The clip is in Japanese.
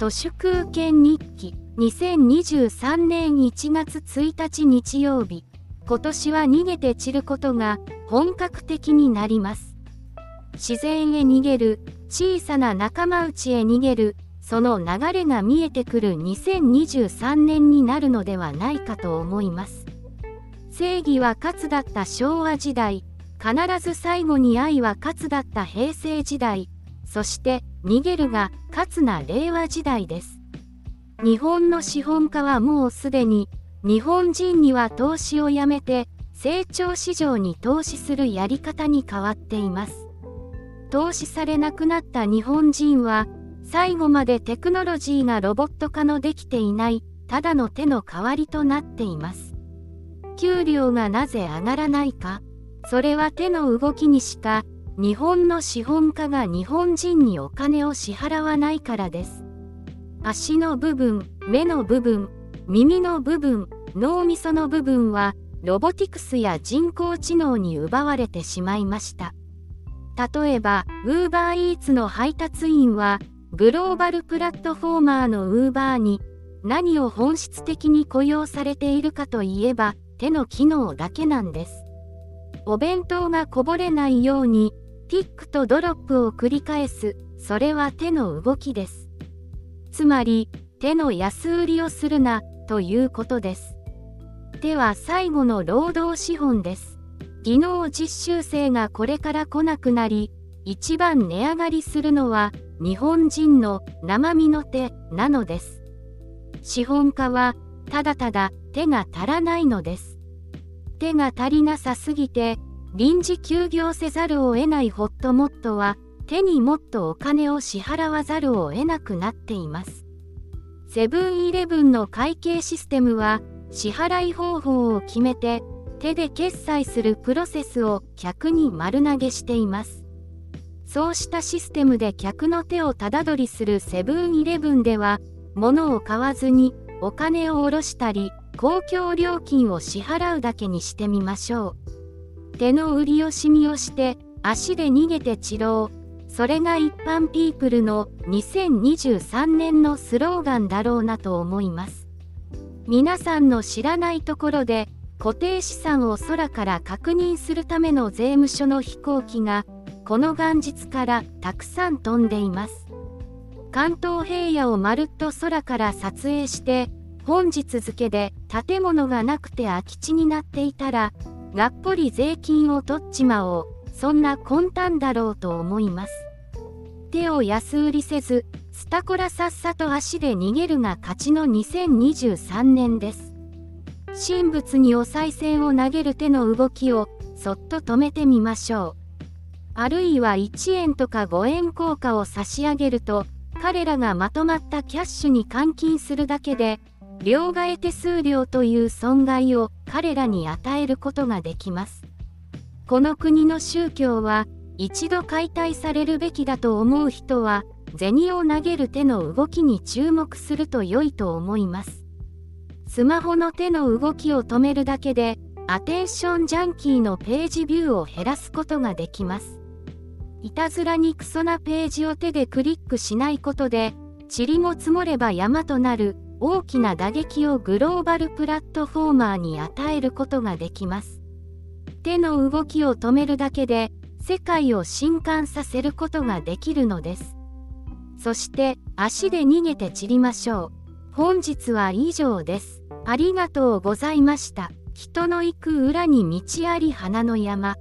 都市空権日記2023年1月1日日曜日。今年は逃げて散ることが本格的になります。自然へ逃げる小さな仲間内へ逃げるその流れが見えてくる2023年になるのではないかと思います。正義は勝つだった昭和時代。必ず最後に愛は勝つだった平成時代。そして逃げるが勝つな令和時代です。日本の資本家はもうすでに日本人には投資をやめて成長市場に投資するやり方に変わっています。投資されなくなった日本人は最後までテクノロジーがロボット化のできていないただの手の代わりとなっています。給料がなぜ上がらないか。それは手の動きにしか日本の資本家が日本人にお金を支払わないからです。足の部分目の部分耳の部分脳みその部分はロボティクスや人工知能に奪われてしまいました。例えば UberEats の配達員はグローバルプラットフォーマーの Uber に何を本質的に雇用されているかといえば手の機能だけなんです。お弁当がこぼれないようにピックとドロップを繰り返すそれは手の動きですつまり手の安売りをするなということです。手は最後の労働資本です。技能実習生がこれから来なくなり、一番値上がりするのは日本人の生身の手なのです。資本家はただただ手が足らないのです。手が足りなさすぎて臨時休業せざるを得ないホットモットは手にもっとお金を支払わざるを得なくなっています。セブンイレブンの会計システムは支払い方法を決めて手で決済するプロセスを客に丸投げしています。そうしたシステムで客の手をただ取りするセブンイレブンでは物を買わずにお金を下ろしたり公共料金を支払うだけにしてみましょう。手の売り惜しみをして足で逃げて散ろうそれが一般ピープルの2023年のスローガンだろうなと思います。皆さんの知らないところで固定資産を空から確認するための税務署の飛行機がこの元日からたくさん飛んでいます。関東平野をまるっと空から撮影して本日付で建物がなくて空き地になっていたらがっぽり税金を取っちまおうそんな魂胆だろうと思います。手を安売りせず、スタコラさっさと足で逃げるが勝ちの2023年です。神仏にお賽銭を投げる手の動きをそっと止めてみましょう。あるいは1円とか5円硬貨を差し上げると、彼らがまとまったキャッシュに換金するだけで、両替手数料という損害を彼らに与えることができます。この国の宗教は一度解体されるべきだと思う人は銭を投げる手の動きに注目すると良いと思いますスマホの手の動きを止めるだけでアテンションジャンキーのページビューを減らすことができますいたずらにクソなページを手でクリックしないことで塵も積もれば山となる大きな打撃をグローバルプラットフォーマーに与えることができます。手の動きを止めるだけで世界を震撼させることができるのです。そして足で逃げて散りましょう。本日は以上です。ありがとうございました。人の行く裏に道あり花の山。